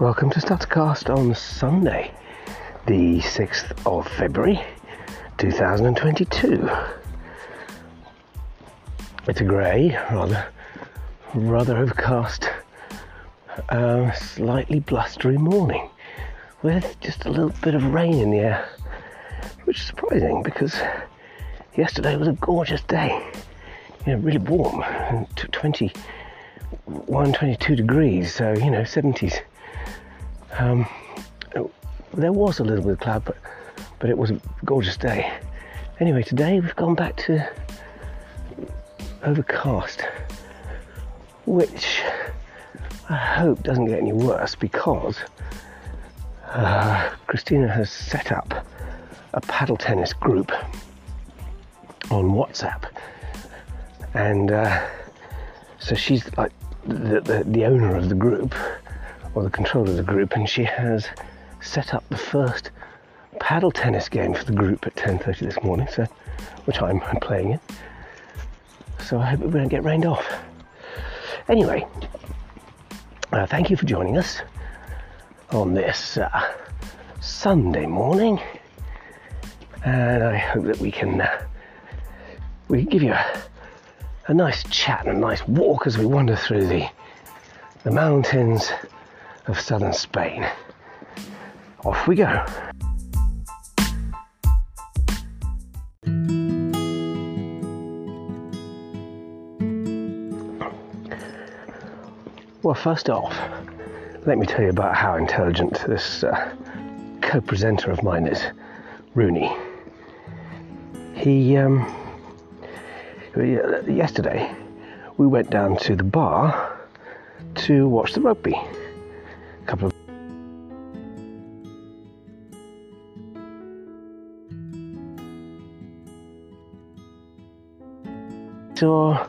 Welcome to Stuttercast on Sunday, the 6th of February 2022. It's a grey, rather, rather overcast, uh, slightly blustery morning with just a little bit of rain in the air, which is surprising because yesterday was a gorgeous day. You know, really warm, 21, 22 degrees, so you know, 70s. Um, there was a little bit of cloud, but but it was a gorgeous day. Anyway, today we've gone back to overcast, which I hope doesn't get any worse because uh, Christina has set up a paddle tennis group on WhatsApp, and uh, so she's like the, the, the owner of the group or the controller of the group, and she has set up the first paddle tennis game for the group at 10:30 this morning. So, which I'm playing in. So I hope we don't get rained off. Anyway, uh, thank you for joining us on this uh, Sunday morning, and I hope that we can uh, we can give you a, a nice chat and a nice walk as we wander through the the mountains of southern Spain. Off we go. Well, first off, let me tell you about how intelligent this uh, co presenter of mine is, Rooney. He, um, yesterday, we went down to the bar to watch the rugby. Couple of saw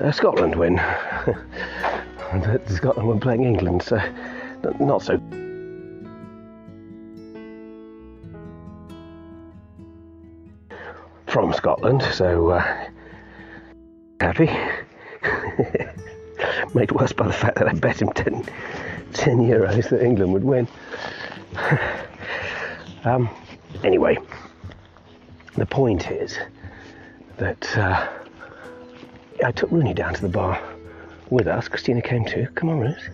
uh, Scotland win. Scotland were playing England, so not so. From Scotland, so uh, happy. Made worse by the fact that I bet him 10, 10 euros that England would win. um, anyway, the point is that uh, I took Rooney down to the bar with us. Christina came too. Come on, Ruth.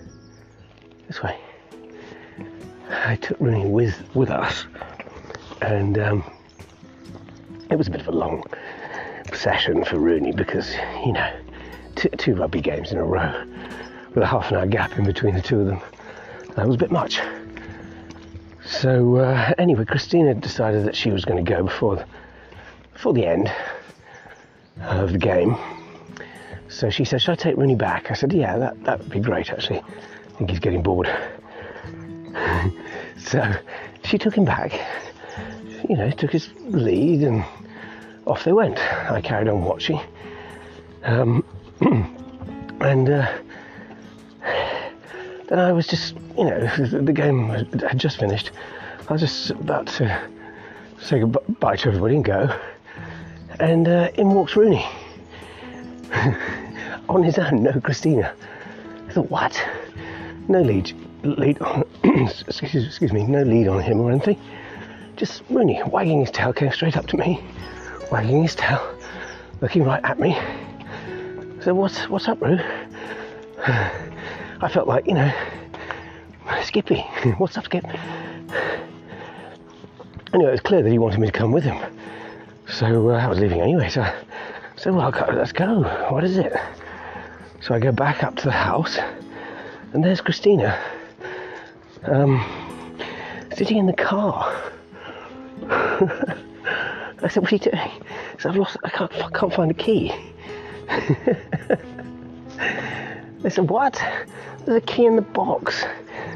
This way. I took Rooney with with us, and um, it was a bit of a long session for Rooney because you know two, two rugby games in a row with a half an hour gap in between the two of them. That was a bit much. So uh, anyway, Christina decided that she was going to go before the, before the end of the game so she said, Should I take Rooney back? I said, Yeah, that, that would be great actually. I think he's getting bored. so she took him back, you know, took his lead and off they went. I carried on watching. Um, and uh, then I was just, you know, the game had just finished. I was just about to say goodbye to everybody and go. And uh, in walks Rooney. on his own, no Christina. I thought, what? No lead, lead on, excuse, excuse me, no lead on him or anything. Just Rooney wagging his tail, came straight up to me, wagging his tail, looking right at me. Said, what's, what's up, Roo? I felt like, you know, Skippy, what's up, Skip? Anyway, it was clear that he wanted me to come with him. So uh, I was leaving anyway, so I said, well, let's go. What is it? So I go back up to the house, and there's Christina, um, sitting in the car. I said, "What are you doing?" So I've lost. I can't. I can't find the key. they said, "What?" There's a key in the box.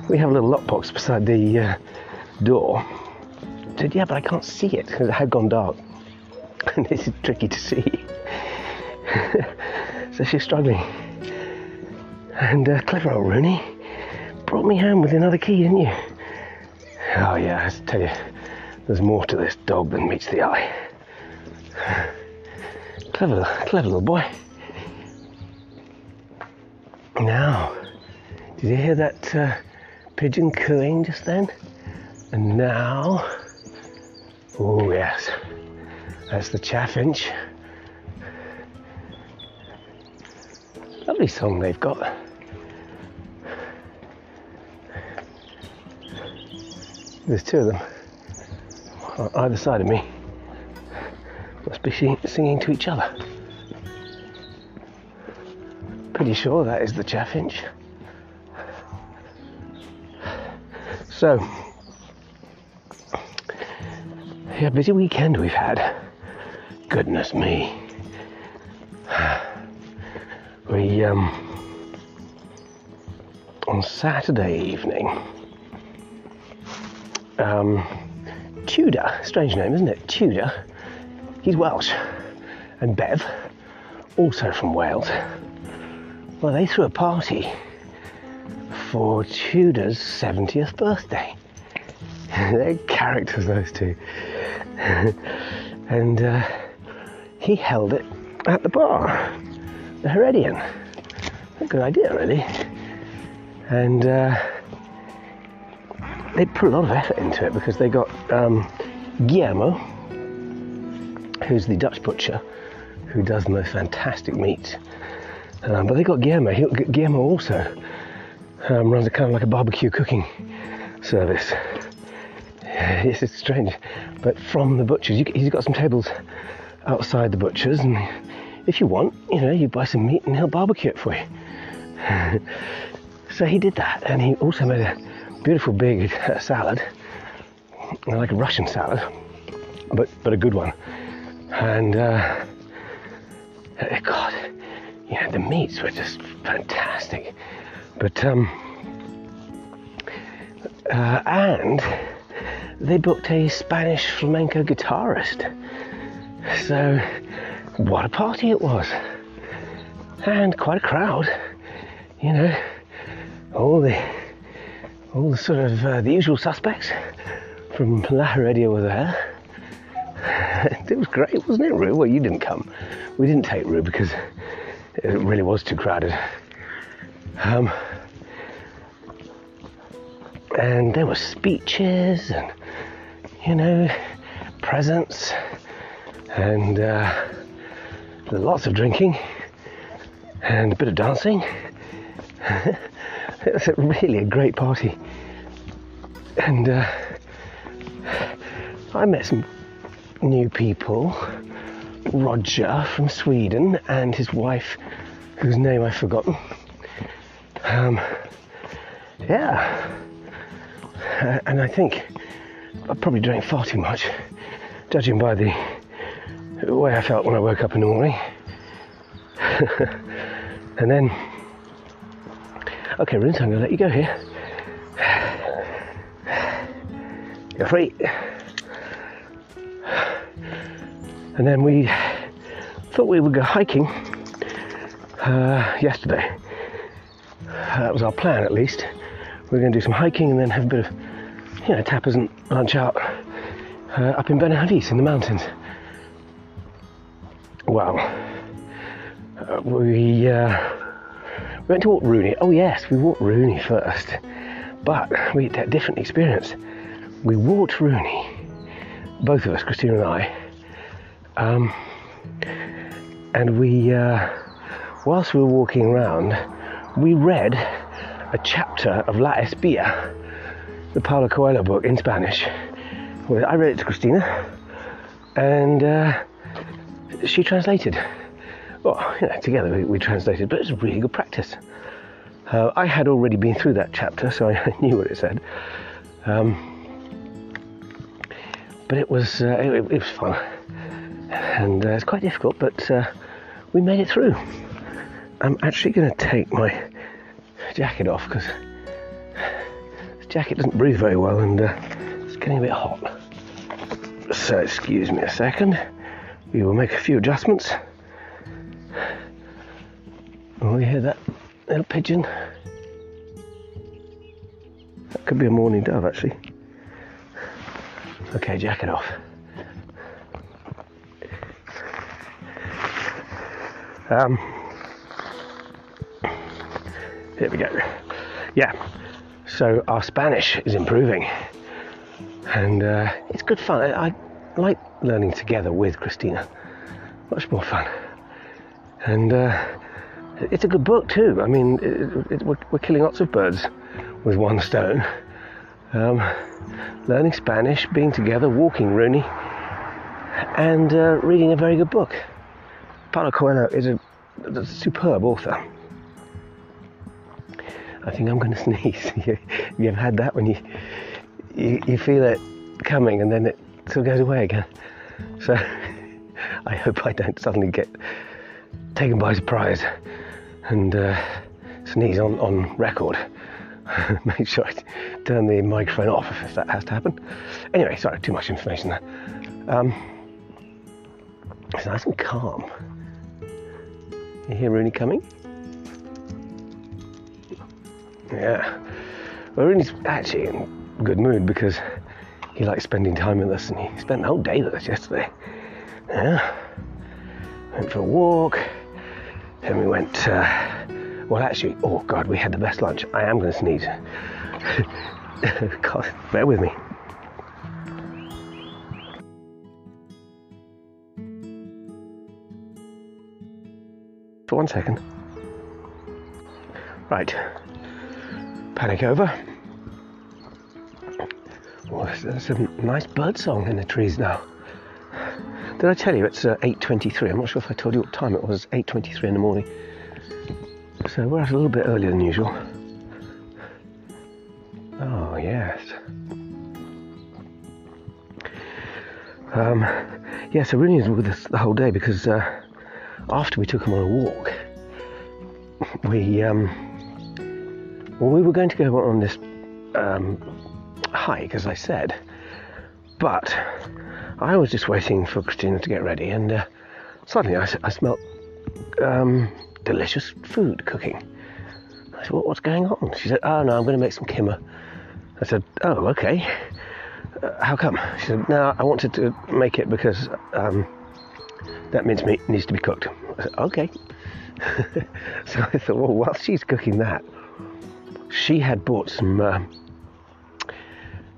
We have a little lockbox beside the uh, door. I said, "Yeah, but I can't see it because it had gone dark, and this is tricky to see." so she's struggling. And uh, clever old Rooney brought me home with another key, didn't you? Oh yeah, I tell you, there's more to this dog than meets the eye. Clever, clever little boy. Now, did you hear that uh, pigeon cooing just then. And now, oh yes, that's the chaffinch. Lovely song they've got. There's two of them on either side of me. Must be singing to each other. Pretty sure that is the chaffinch. So, yeah, busy weekend we've had. Goodness me. We, um, on Saturday evening, um, Tudor, strange name, isn't it? Tudor, he's Welsh, and Bev, also from Wales. Well, they threw a party for Tudor's 70th birthday. They're characters, those two. and uh, he held it at the bar, the Heredian. A good idea, really. And uh, they put a lot of effort into it because they got um, Guillermo, who's the Dutch butcher who does the most fantastic meat. Um, but they got Guillermo. He, Guillermo also um, runs a kind of like a barbecue cooking service. Yes, it's strange, but from the butchers, you, he's got some tables outside the butchers, and if you want, you know, you buy some meat and he'll barbecue it for you. so he did that, and he also made a beautiful big uh, salad, like a Russian salad, but but a good one. And uh, God, you know, the meats were just fantastic. But um, uh, and they booked a Spanish flamenco guitarist. So what a party it was, and quite a crowd. You know, all the all the sort of uh, the usual suspects from La Heredia were there. it was great, wasn't it, Rue? Well, you didn't come. We didn't take Rue because it really was too crowded. Um, and there were speeches and, you know, presents and uh, lots of drinking and a bit of dancing. it was really a great party. And uh, I met some new people. Roger from Sweden and his wife, whose name I've forgotten. Um, yeah, uh, and I think I probably drank far too much, judging by the way I felt when I woke up in the morning. and then, okay, Runes, I'm going to let you go here. You're free. And then we thought we would go hiking uh, yesterday. That was our plan, at least. We are going to do some hiking and then have a bit of, you know, tapas and lunch out uh, up in Benahavis in the mountains. Well, uh, we, uh, we went to walk Rooney. Oh yes, we walked Rooney first, but we had a different experience. We walked Rooney, both of us, Christina and I, um, and we, uh, whilst we were walking around, we read a chapter of La Espía, the Paulo Coelho book in Spanish. Well, I read it to Christina, and uh, she translated. Well, you know, together we, we translated, but it was really good practice. Uh, I had already been through that chapter, so I knew what it said. Um, but it was uh, it, it, was fun and uh, it's quite difficult, but uh, we made it through. I'm actually going to take my jacket off because this jacket doesn't breathe very well and uh, it's getting a bit hot. So, excuse me a second. We will make a few adjustments. Oh, you hear that little pigeon? That could be a mourning dove, actually. Okay, jacket off. Um, here we go. Yeah. So our Spanish is improving, and uh, it's good fun. I, I like learning together with Christina. Much more fun, and uh, it's a good book too. I mean, it, it, we're, we're, killing lots of birds with one stone. Um, learning Spanish, being together, walking Rooney, and uh, reading a very good book. Paulo Coelho is a, a superb author. I think I'm going to sneeze. you, ever had that when you, you you feel it coming and then it sort of goes away again? So I hope I don't suddenly get taken by surprise and uh, sneeze on, on record. Make sure I turn the microphone off if that has to happen. Anyway, sorry, too much information there. Um, it's nice and calm. You hear Rooney coming? Yeah. Well, Rooney's actually in good mood because he likes spending time with us and he spent the whole day with us yesterday. Yeah. Went for a walk. Then we went, uh, well, actually, oh God, we had the best lunch. I am going to sneeze. God, bear with me. For one second. Right. Panic over. Oh, there's some nice bird song in the trees now. Did I tell you it's uh, 8.23? I'm not sure if I told you what time it was. 8.23 in the morning. So we're out a little bit earlier than usual. Oh, yes. Um, yeah, so Rooney was with us the whole day because uh, after we took him on a walk, we um, well, we were going to go on this um, hike, as I said, but I was just waiting for Christina to get ready, and uh, suddenly I, I smelt um, delicious food cooking. I said, well, "What's going on?" She said, "Oh no, I'm going to make some keema." I said, "Oh, okay. Uh, how come?" She said, "No, I wanted to make it because um, that mince meat needs to be cooked." I said, "Okay." so I thought, well, while she's cooking that, she had bought some uh,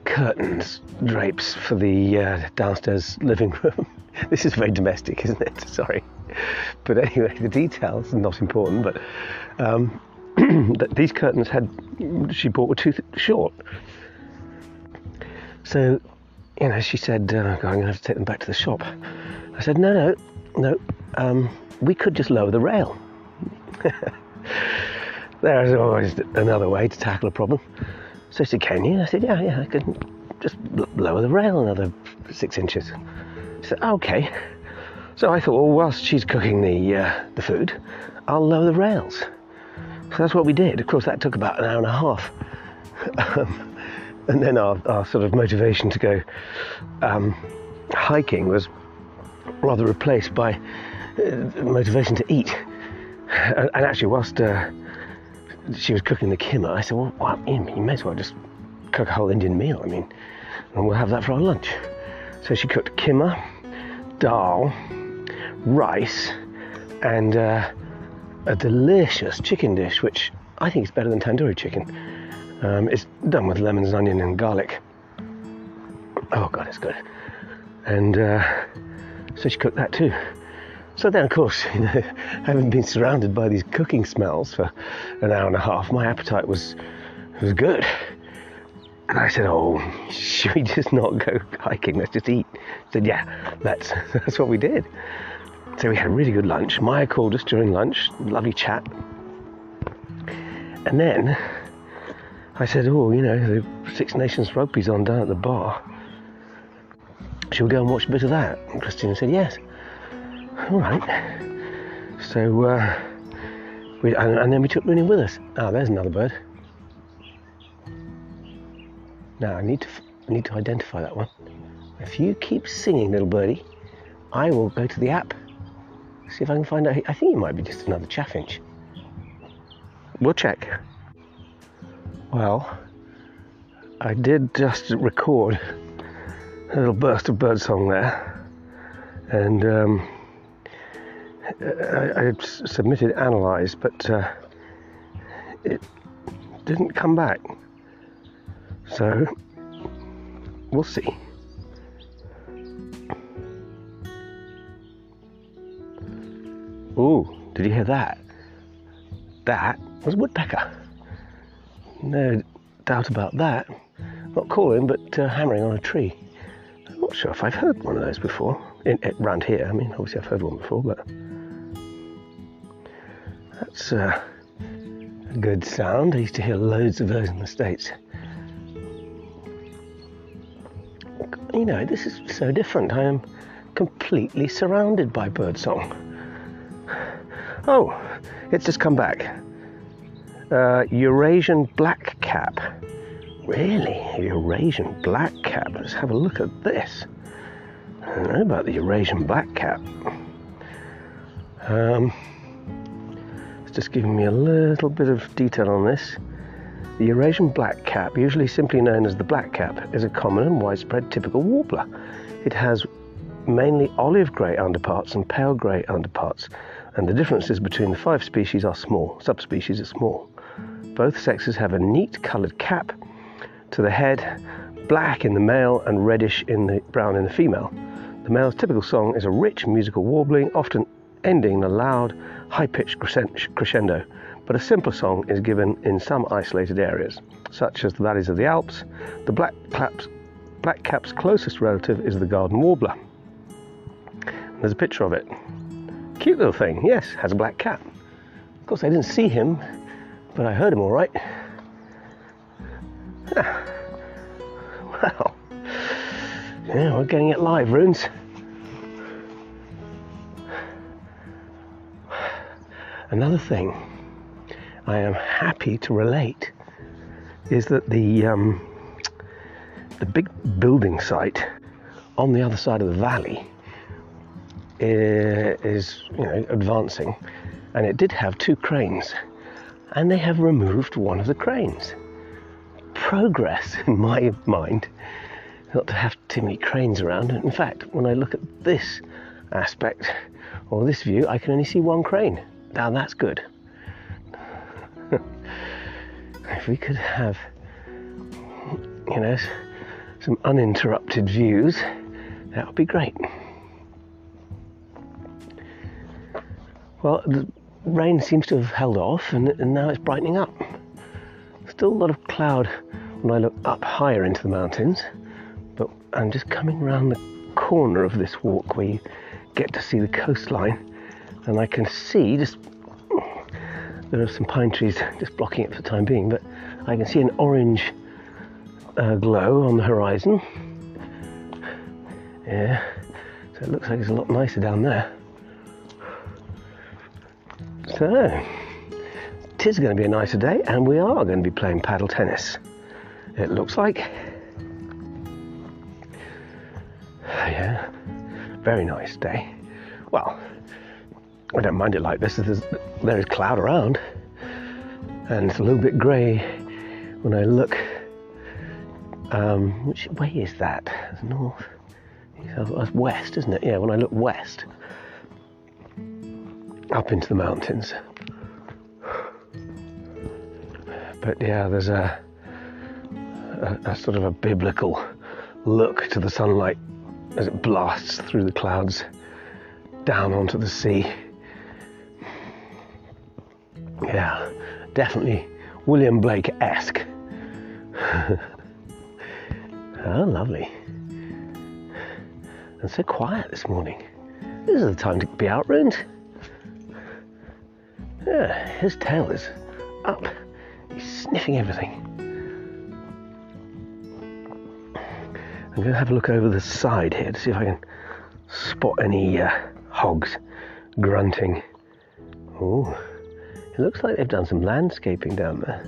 curtains, drapes for the uh, downstairs living room. this is very domestic, isn't it? Sorry. But anyway, the details are not important, but um, these curtains had, she bought were too th- short. So, you know, she said, uh, I'm going to have to take them back to the shop. I said, no, no, no, um, we could just lower the rail. there is always another way to tackle a problem. So she said, Can you? I said, Yeah, yeah, I can just lower the rail another six inches. She said, Okay. So I thought, well, whilst she's cooking the uh, the food, I'll lower the rails. So that's what we did. Of course, that took about an hour and a half. Um, and then our, our sort of motivation to go um, hiking was rather replaced by uh, motivation to eat. And, and actually, whilst uh, she was cooking the keema, I said, well, well, you may as well just cook a whole Indian meal. I mean, and we'll have that for our lunch. So she cooked keema, dal, rice, and uh, a delicious chicken dish, which I think is better than tandoori chicken. Um, it's done with lemons, onion, and garlic. Oh God, it's good. And uh, so she cooked that too. So then, of course, you know, having been surrounded by these cooking smells for an hour and a half, my appetite was was good. And I said, "Oh, should we just not go hiking? Let's just eat." I said, "Yeah, that's that's what we did." So we had a really good lunch. Maya called us during lunch, lovely chat. And then I said, "Oh, you know, the Six Nations rugby's on down at the bar. Shall we go and watch a bit of that?" And Christina said, "Yes." all right. So, uh, we, and, and, then we took Rooney with us. Ah, there's another bird. Now I need to I need to identify that one. If you keep singing, little birdie, I will go to the app, see if I can find out. I think it might be just another chaffinch. We'll check. Well, I did just record a little burst of birdsong there, and. Um, I, I submitted analyze, but uh, it didn't come back. So we'll see. Ooh, did you hear that? That was a woodpecker. No doubt about that. Not calling, but uh, hammering on a tree. Not sure if I've heard one of those before. In, in, around here, I mean, obviously I've heard one before, but that's uh, a good sound. I used to hear loads of those in the States. You know, this is so different. I am completely surrounded by birdsong. Oh, it's just come back. Uh, Eurasian blackcap. Really? Eurasian blackcap? Let's have a look at this. I don't know about the Eurasian blackcap. Um, it's just giving me a little bit of detail on this. The Eurasian blackcap, usually simply known as the blackcap, is a common and widespread typical warbler. It has mainly olive grey underparts and pale grey underparts, and the differences between the five species are small, subspecies are small. Both sexes have a neat coloured cap to the head, black in the male and reddish in the brown in the female. The male's typical song is a rich musical warbling, often ending in a loud, high-pitched crescendo, but a simpler song is given in some isolated areas, such as the valleys of the Alps. The black cap's closest relative is the garden warbler. There's a picture of it. Cute little thing, yes, has a black cap. Of course, I didn't see him, but I heard him all right. Well, yeah, we're getting it live, Runes. Another thing I am happy to relate is that the um, the big building site on the other side of the valley is you know advancing, and it did have two cranes, and they have removed one of the cranes. Progress in my mind, not to have too many cranes around. In fact, when I look at this aspect or this view, I can only see one crane. Now that's good. if we could have, you know, some uninterrupted views, that would be great. Well, the rain seems to have held off and, and now it's brightening up. Still a lot of cloud when I look up higher into the mountains, but I'm just coming around the corner of this walk where you get to see the coastline and I can see just there are some pine trees just blocking it for the time being, but I can see an orange uh, glow on the horizon. Yeah, so it looks like it's a lot nicer down there. So, it is going to be a nicer day, and we are going to be playing paddle tennis. It looks like. Yeah, very nice day. Well, I don't mind it like this. There's, there is cloud around, and it's a little bit grey when I look. Um, which way is that? North. West, isn't it? Yeah. When I look west, up into the mountains. But yeah, there's a, a, a sort of a biblical look to the sunlight as it blasts through the clouds down onto the sea. Yeah, definitely William Blake esque. oh, ah, lovely. And so quiet this morning. This is the time to be out. Yeah, his tail is up. He's sniffing everything. I'm going to have a look over the side here to see if I can spot any uh, hogs grunting. Oh, it looks like they've done some landscaping down there.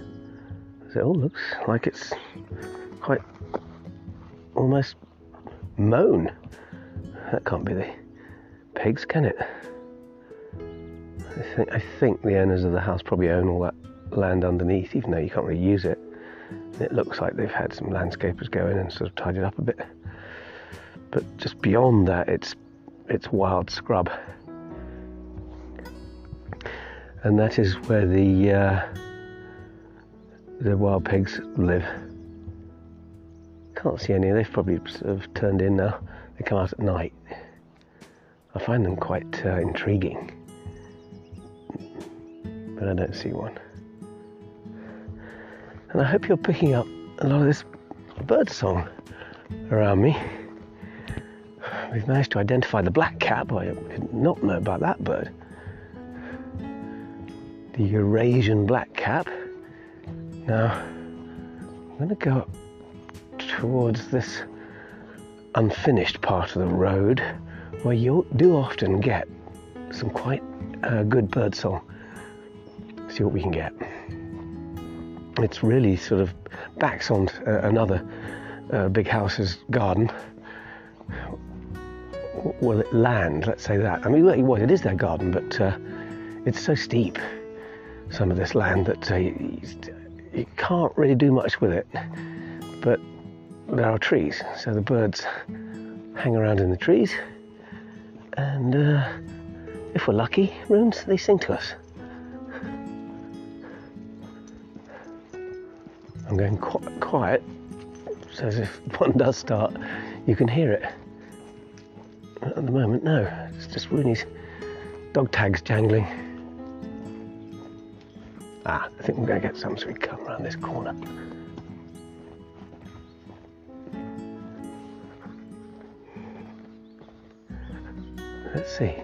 So it all looks like it's quite almost mown. That can't be the pigs, can it? I think, I think the owners of the house probably own all that land underneath, even though you can't really use it. And It looks like they've had some landscapers go in and sort of tidied up a bit. But just beyond that, it's it's wild scrub, and that is where the uh, the wild pigs live. can't see any. They've probably sort of turned in now. They come out at night. I find them quite uh, intriguing, but I don't see one. And I hope you're picking up a lot of this bird song around me. We've managed to identify the black cap. I did not know about that bird. The Eurasian black cap. Now, I'm going to go up towards this unfinished part of the road where you do often get some quite uh, good bird song. See what we can get. It's really sort of backs on uh, another uh, big house's garden. Well, it land, let's say that. I mean, well, it is their garden, but uh, it's so steep, some of this land, that uh, you, you can't really do much with it. But there are trees, so the birds hang around in the trees, and uh, if we're lucky, runes, they sing to us. Going quite quiet, so as if one does start, you can hear it. At the moment, no, it's just Rooney's dog tags jangling. Ah, I think we're going to get some, so we come around this corner. Let's see.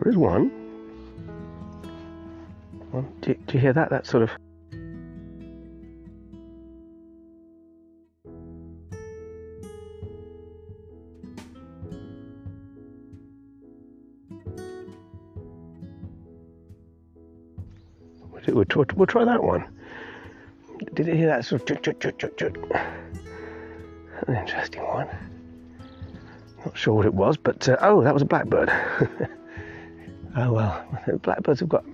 There is one. Do, do you hear that? That sort of. We'll, try, we'll try that one. Did you hear that sort of chut, chut, chut, chut? An interesting one. Not sure what it was, but uh, oh, that was a blackbird. oh well, blackbirds have got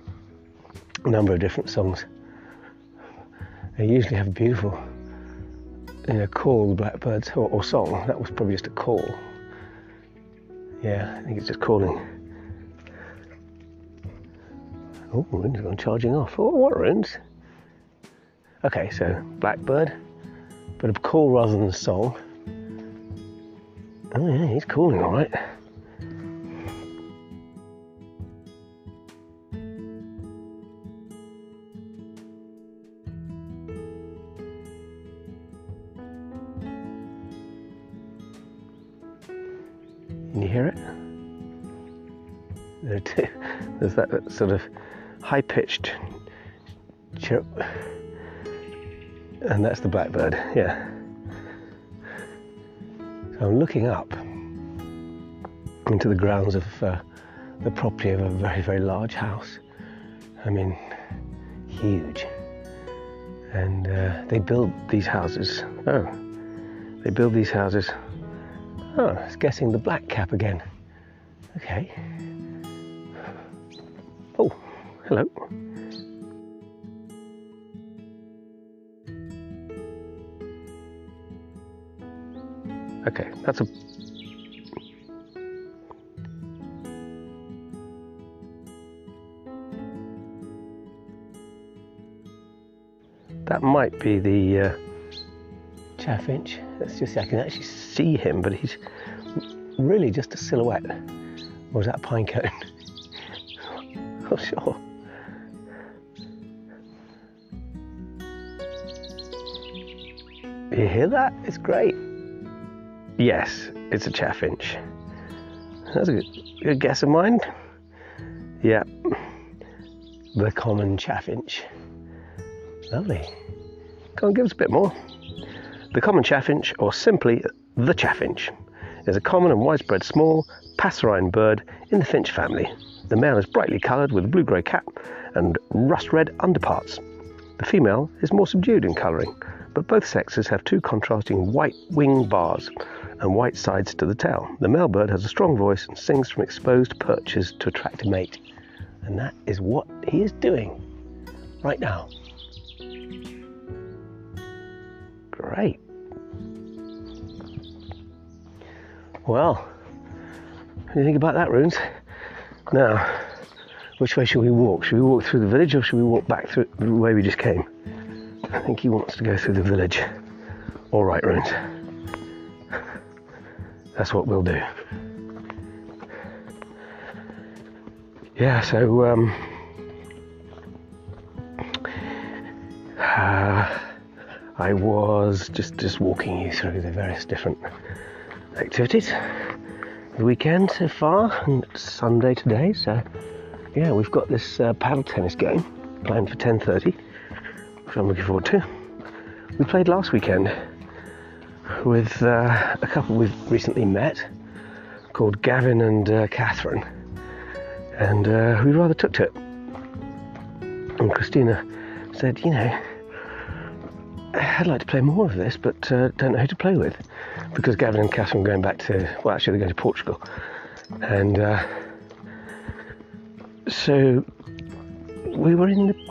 a number of different songs. They usually have a beautiful, you know, call, blackbirds, or, or song. That was probably just a call. Yeah, I think it's just calling. Oh, wind's gone charging off. Oh, what runes? Okay, so blackbird, but a call rather than a song. Oh yeah, he's calling all right. Sort of high pitched chirp and that's the blackbird, yeah. So I'm looking up into the grounds of uh, the property of a very, very large house. I mean, huge. And uh, they build these houses. Oh, they build these houses. Oh, it's guessing the black cap again. Okay. Hello. Okay, that's a that might be the uh, chaffinch. Let's just see, I can actually see him, but he's really just a silhouette. Or is that a pine cone? You hear that? It's great. Yes, it's a chaffinch. That's a good, guess of mine. Yeah, the common chaffinch. Lovely. Come on, give us a bit more. The common chaffinch, or simply the chaffinch, is a common and widespread small passerine bird in the finch family. The male is brightly coloured with a blue grey cap and rust red underparts. The female is more subdued in colouring, but both sexes have two contrasting white wing bars and white sides to the tail. The male bird has a strong voice and sings from exposed perches to attract a mate. And that is what he is doing right now. Great. Well, what do you think about that, Runes? Now, which way should we walk? Should we walk through the village or should we walk back through the way we just came? I think he wants to go through the village. All right, Runes. That's what we'll do. Yeah, so um, uh, I was just just walking you through the various different activities. The weekend so far, and Sunday today, so yeah, we've got this uh, paddle tennis game planned for 10:30, which I'm looking forward to. We played last weekend with uh, a couple we've recently met called Gavin and uh, Catherine, and uh, we rather took to it. And Christina said, you know, I'd like to play more of this, but uh, don't know who to play with because Gavin and Catherine are going back to, well, actually, they're going to Portugal. And uh, so we were in the.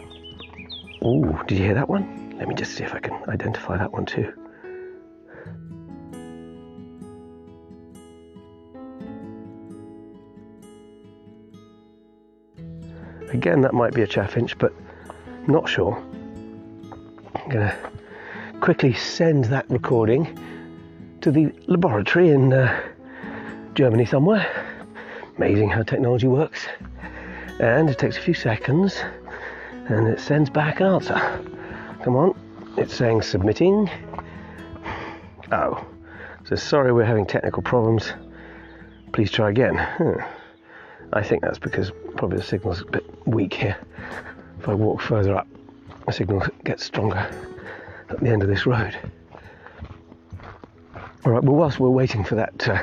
Oh, did you hear that one? Let me just see if I can identify that one too. Again, that might be a chaffinch, but not sure. I'm going to quickly send that recording to the laboratory in uh, Germany somewhere. Amazing how technology works. And it takes a few seconds and it sends back an answer. Come on, it's saying submitting. Oh, so sorry we're having technical problems. Please try again. Huh. I think that's because probably the signal's a bit weak here. If I walk further up, the signal gets stronger at the end of this road. All right, well, whilst we're waiting for that uh,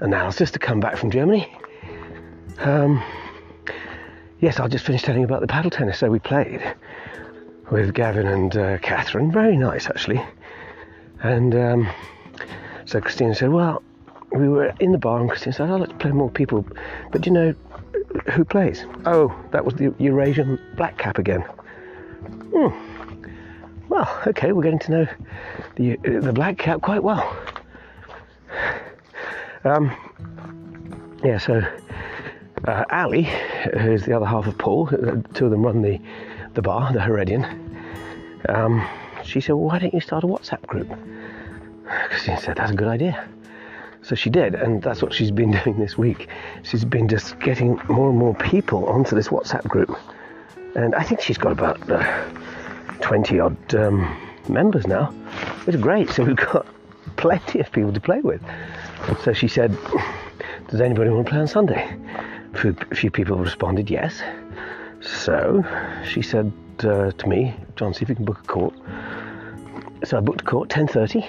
analysis to come back from Germany, um, yes, I'll just finish telling you about the paddle tennis. So we played with Gavin and uh, Catherine, very nice actually. And um, so Christina said, Well, we were in the bar, and Christina said, I'd like to play more people, but do you know who plays? Oh, that was the Eurasian Black Cap again. Hmm. Well, okay, we're getting to know the the Black Cap quite well. Um, yeah, so uh, Ali, who's the other half of Paul, two of them run the, the bar, the Heredian, um, she said, well, why don't you start a WhatsApp group? Because she said, that's a good idea. So she did, and that's what she's been doing this week. She's been just getting more and more people onto this WhatsApp group. And I think she's got about uh, 20 odd um, members now. It's great. So we've got plenty of people to play with. So she said, Does anybody want to play on Sunday? A few people responded yes. So she said uh, to me, John, see if you can book a court. So I booked a court, 10.30.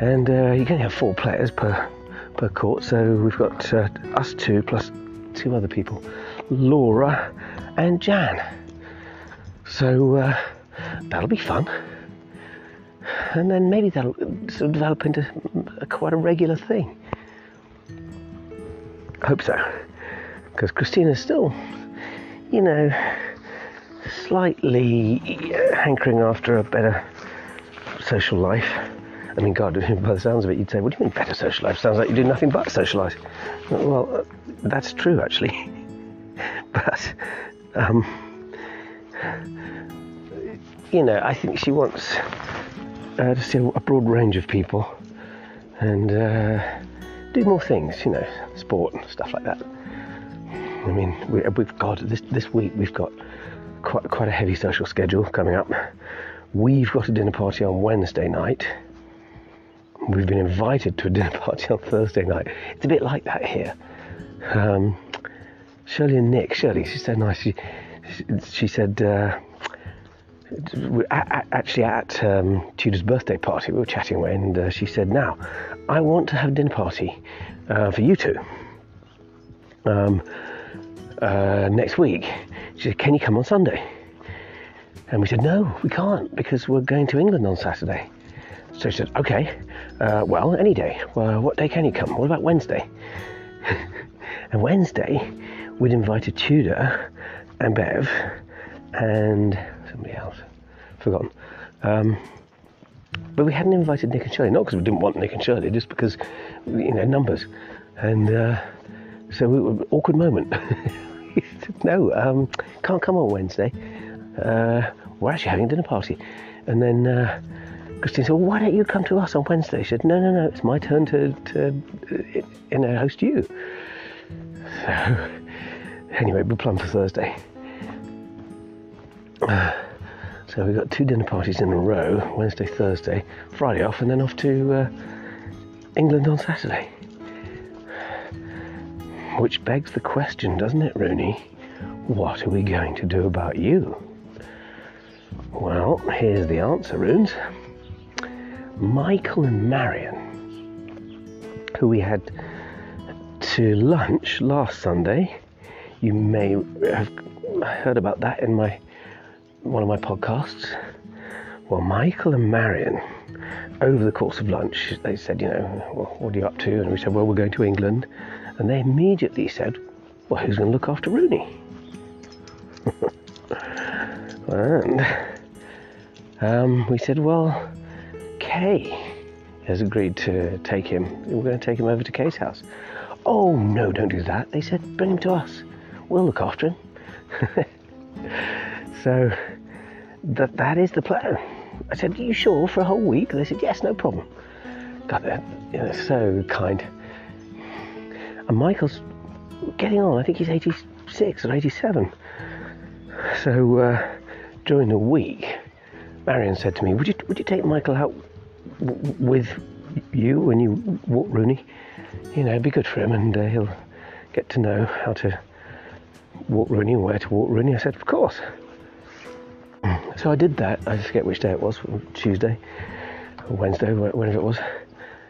And uh, you can have four players per, per court. So we've got uh, us two plus two other people, Laura and Jan. So uh, that'll be fun. And then maybe that'll sort of develop into a, quite a regular thing. Hope so. Because Christina's still, you know, slightly hankering after a better social life. I mean, God, by the sounds of it, you'd say, What do you mean better social life? Sounds like you do nothing but socialise. Well, uh, that's true, actually. but, um, you know, I think she wants uh, to see a broad range of people and uh, do more things, you know, sport and stuff like that. I mean, we, have got this this week we've got quite quite a heavy social schedule coming up. We've got a dinner party on Wednesday night. We've been invited to a dinner party on Thursday night. It's a bit like that here. Um, Shirley and Nick, Shirley, she's so nice. She, she, said, uh, actually at um, Tudor's birthday party, we were chatting away, and uh, she said, "Now, I want to have a dinner party uh, for you two um, uh, next week." She said, "Can you come on Sunday?" And we said, "No, we can't because we're going to England on Saturday." So she said, "Okay, uh, well, any day. Well, what day can you come? What about Wednesday?" and Wednesday, we'd invited Tudor and Bev and somebody else, forgotten. Um, but we hadn't invited Nick and Shirley, not because we didn't want Nick and Shirley, just because, you know, numbers. And uh, so we were awkward moment. said, no, um, can't come on Wednesday. Uh, we're actually having a dinner party. And then uh, Christine said, well, why don't you come to us on Wednesday? She said, no, no, no, it's my turn to, to uh, you know, host you. So, anyway, we're planned for Thursday. Uh, so we've got two dinner parties in a row Wednesday, Thursday, Friday off, and then off to uh, England on Saturday. Which begs the question, doesn't it, Rooney? What are we going to do about you? Well, here's the answer, Runes. Michael and Marion, who we had to lunch last Sunday, you may have heard about that in my one of my podcasts. Well, Michael and Marion, over the course of lunch, they said, you know, well, what are you up to? And we said, well, we're going to England. And they immediately said, well, who's going to look after Rooney? and um, we said, well, Kay has agreed to take him. We're going to take him over to Kay's house. Oh, no, don't do that. They said, bring him to us. We'll look after him. so that that is the plan. I said, Are you sure for a whole week? They said, Yes, no problem. God, they're, know, so kind. And Michael's getting on. I think he's 86 or 87. So uh, during the week, Marion said to me, "Would you would you take Michael out w- with you when you walk Rooney? You know, it'd be good for him, and uh, he'll get to know how to walk Rooney and where to walk Rooney." I said, "Of course." So I did that. I forget which day it was, Tuesday or Wednesday, whenever it was.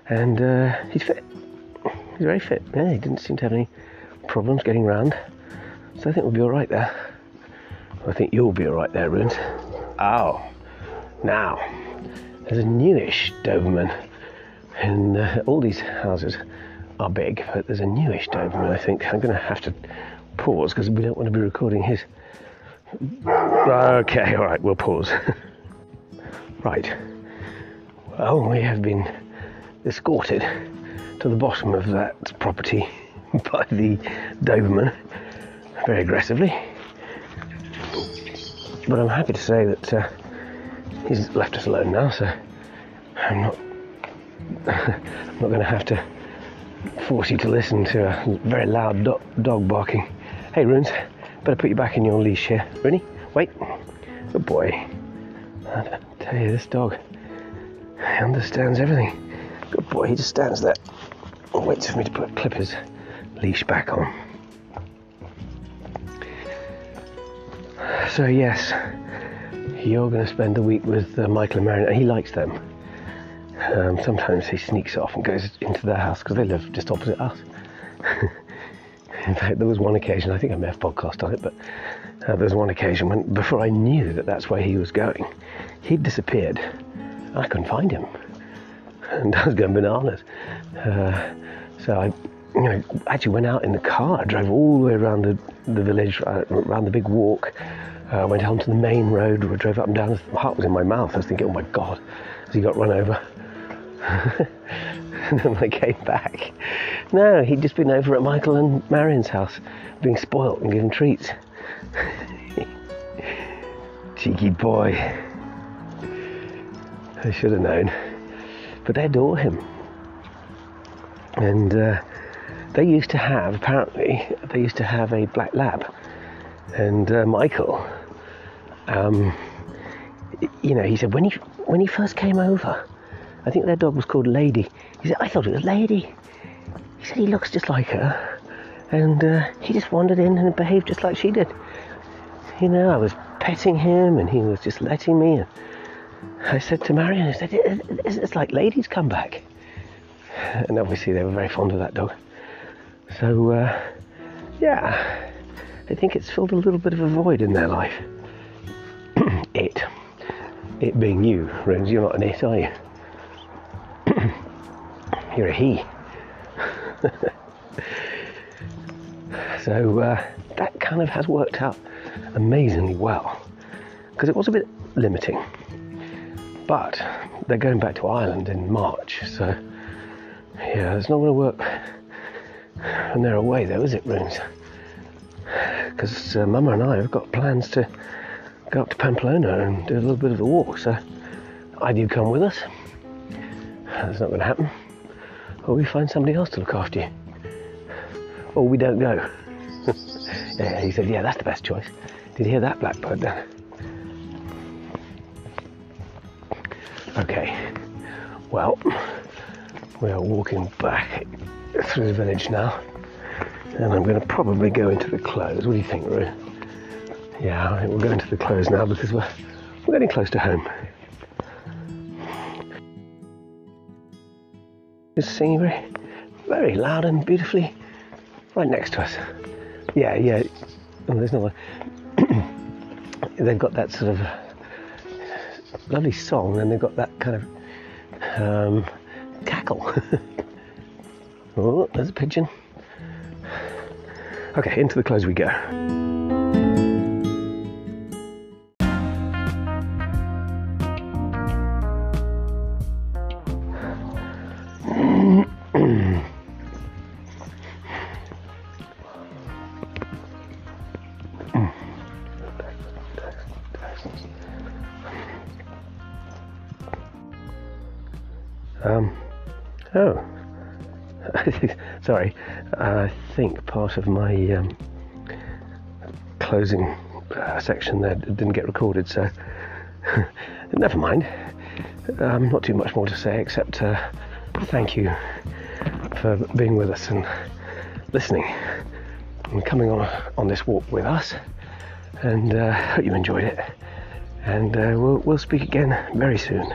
And uh, he's fit. He's very fit. Yeah, he didn't seem to have any problems getting round. So I think we'll be all right there. I think you'll be all right there, Runes. Oh, now there's a newish Doberman, and uh, all these houses are big, but there's a newish Doberman. I think I'm going to have to pause because we don't want to be recording his Okay, all right, we'll pause. right. Well, we have been escorted to the bottom of that property by the Doberman very aggressively. But I'm happy to say that uh, he's left us alone now, so I'm not not going to have to force you to listen to a very loud do- dog barking. Hey, Runes, Better put you back in your leash here. Ready? Wait. Good boy. I tell you, this dog, he understands everything. Good boy, he just stands there and waits for me to put Clipper's leash back on. So yes, you're going to spend the week with uh, Michael and Marion. He likes them. Um, sometimes he sneaks off and goes into their house because they live just opposite us. In fact, there was one occasion, I think I may have podcast on it, but uh, there was one occasion when, before I knew that that's where he was going, he'd disappeared. I couldn't find him. And I was going bananas. Uh, so I you know, actually went out in the car, drove all the way around the, the village, uh, around the big walk, uh, went onto the main road, drove up and down. My heart was in my mouth. I was thinking, oh my God, has he got run over? and then when I came back, no, he'd just been over at Michael and Marion's house, being spoilt and given treats. Cheeky boy. I should have known. But they adore him. And uh, they used to have, apparently, they used to have a black lab. And uh, Michael, um, you know, he said when he when he first came over, I think their dog was called Lady. He said, I thought it was Lady. He said he looks just like her. And uh, he just wandered in and behaved just like she did. You know, I was petting him and he was just letting me. And I said to Marion, I said, it's like ladies come back. And obviously they were very fond of that dog. So, uh, yeah, I think it's filled a little bit of a void in their life. it. It being you, Rose, you're not an it, are you? You're a he. so uh, that kind of has worked out amazingly well because it was a bit limiting. But they're going back to Ireland in March, so yeah, it's not going to work when they're away, though, is it, Runes? Because uh, Mama and I have got plans to go up to Pamplona and do a little bit of a walk. So either you come with us, that's not going to happen, or we find somebody else to look after you, or we don't go. yeah, he said, yeah, that's the best choice. Did you hear that blackbird then? Okay, well, we are walking back through the village now, and I'm going to probably go into the close. What do you think, Rue? Yeah, I think we'll go into the close now because we're, we're getting close to home. It's singing very, very loud and beautifully right next to us. Yeah, yeah. Oh, there's another. they've got that sort of lovely song, and they've got that kind of um, cackle. oh, there's a pigeon. Okay, into the close we go. Think part of my um, closing uh, section there didn't get recorded, so never mind. Um, not too much more to say except uh, thank you for being with us and listening and coming on on this walk with us. And uh, hope you enjoyed it. And uh, we'll, we'll speak again very soon.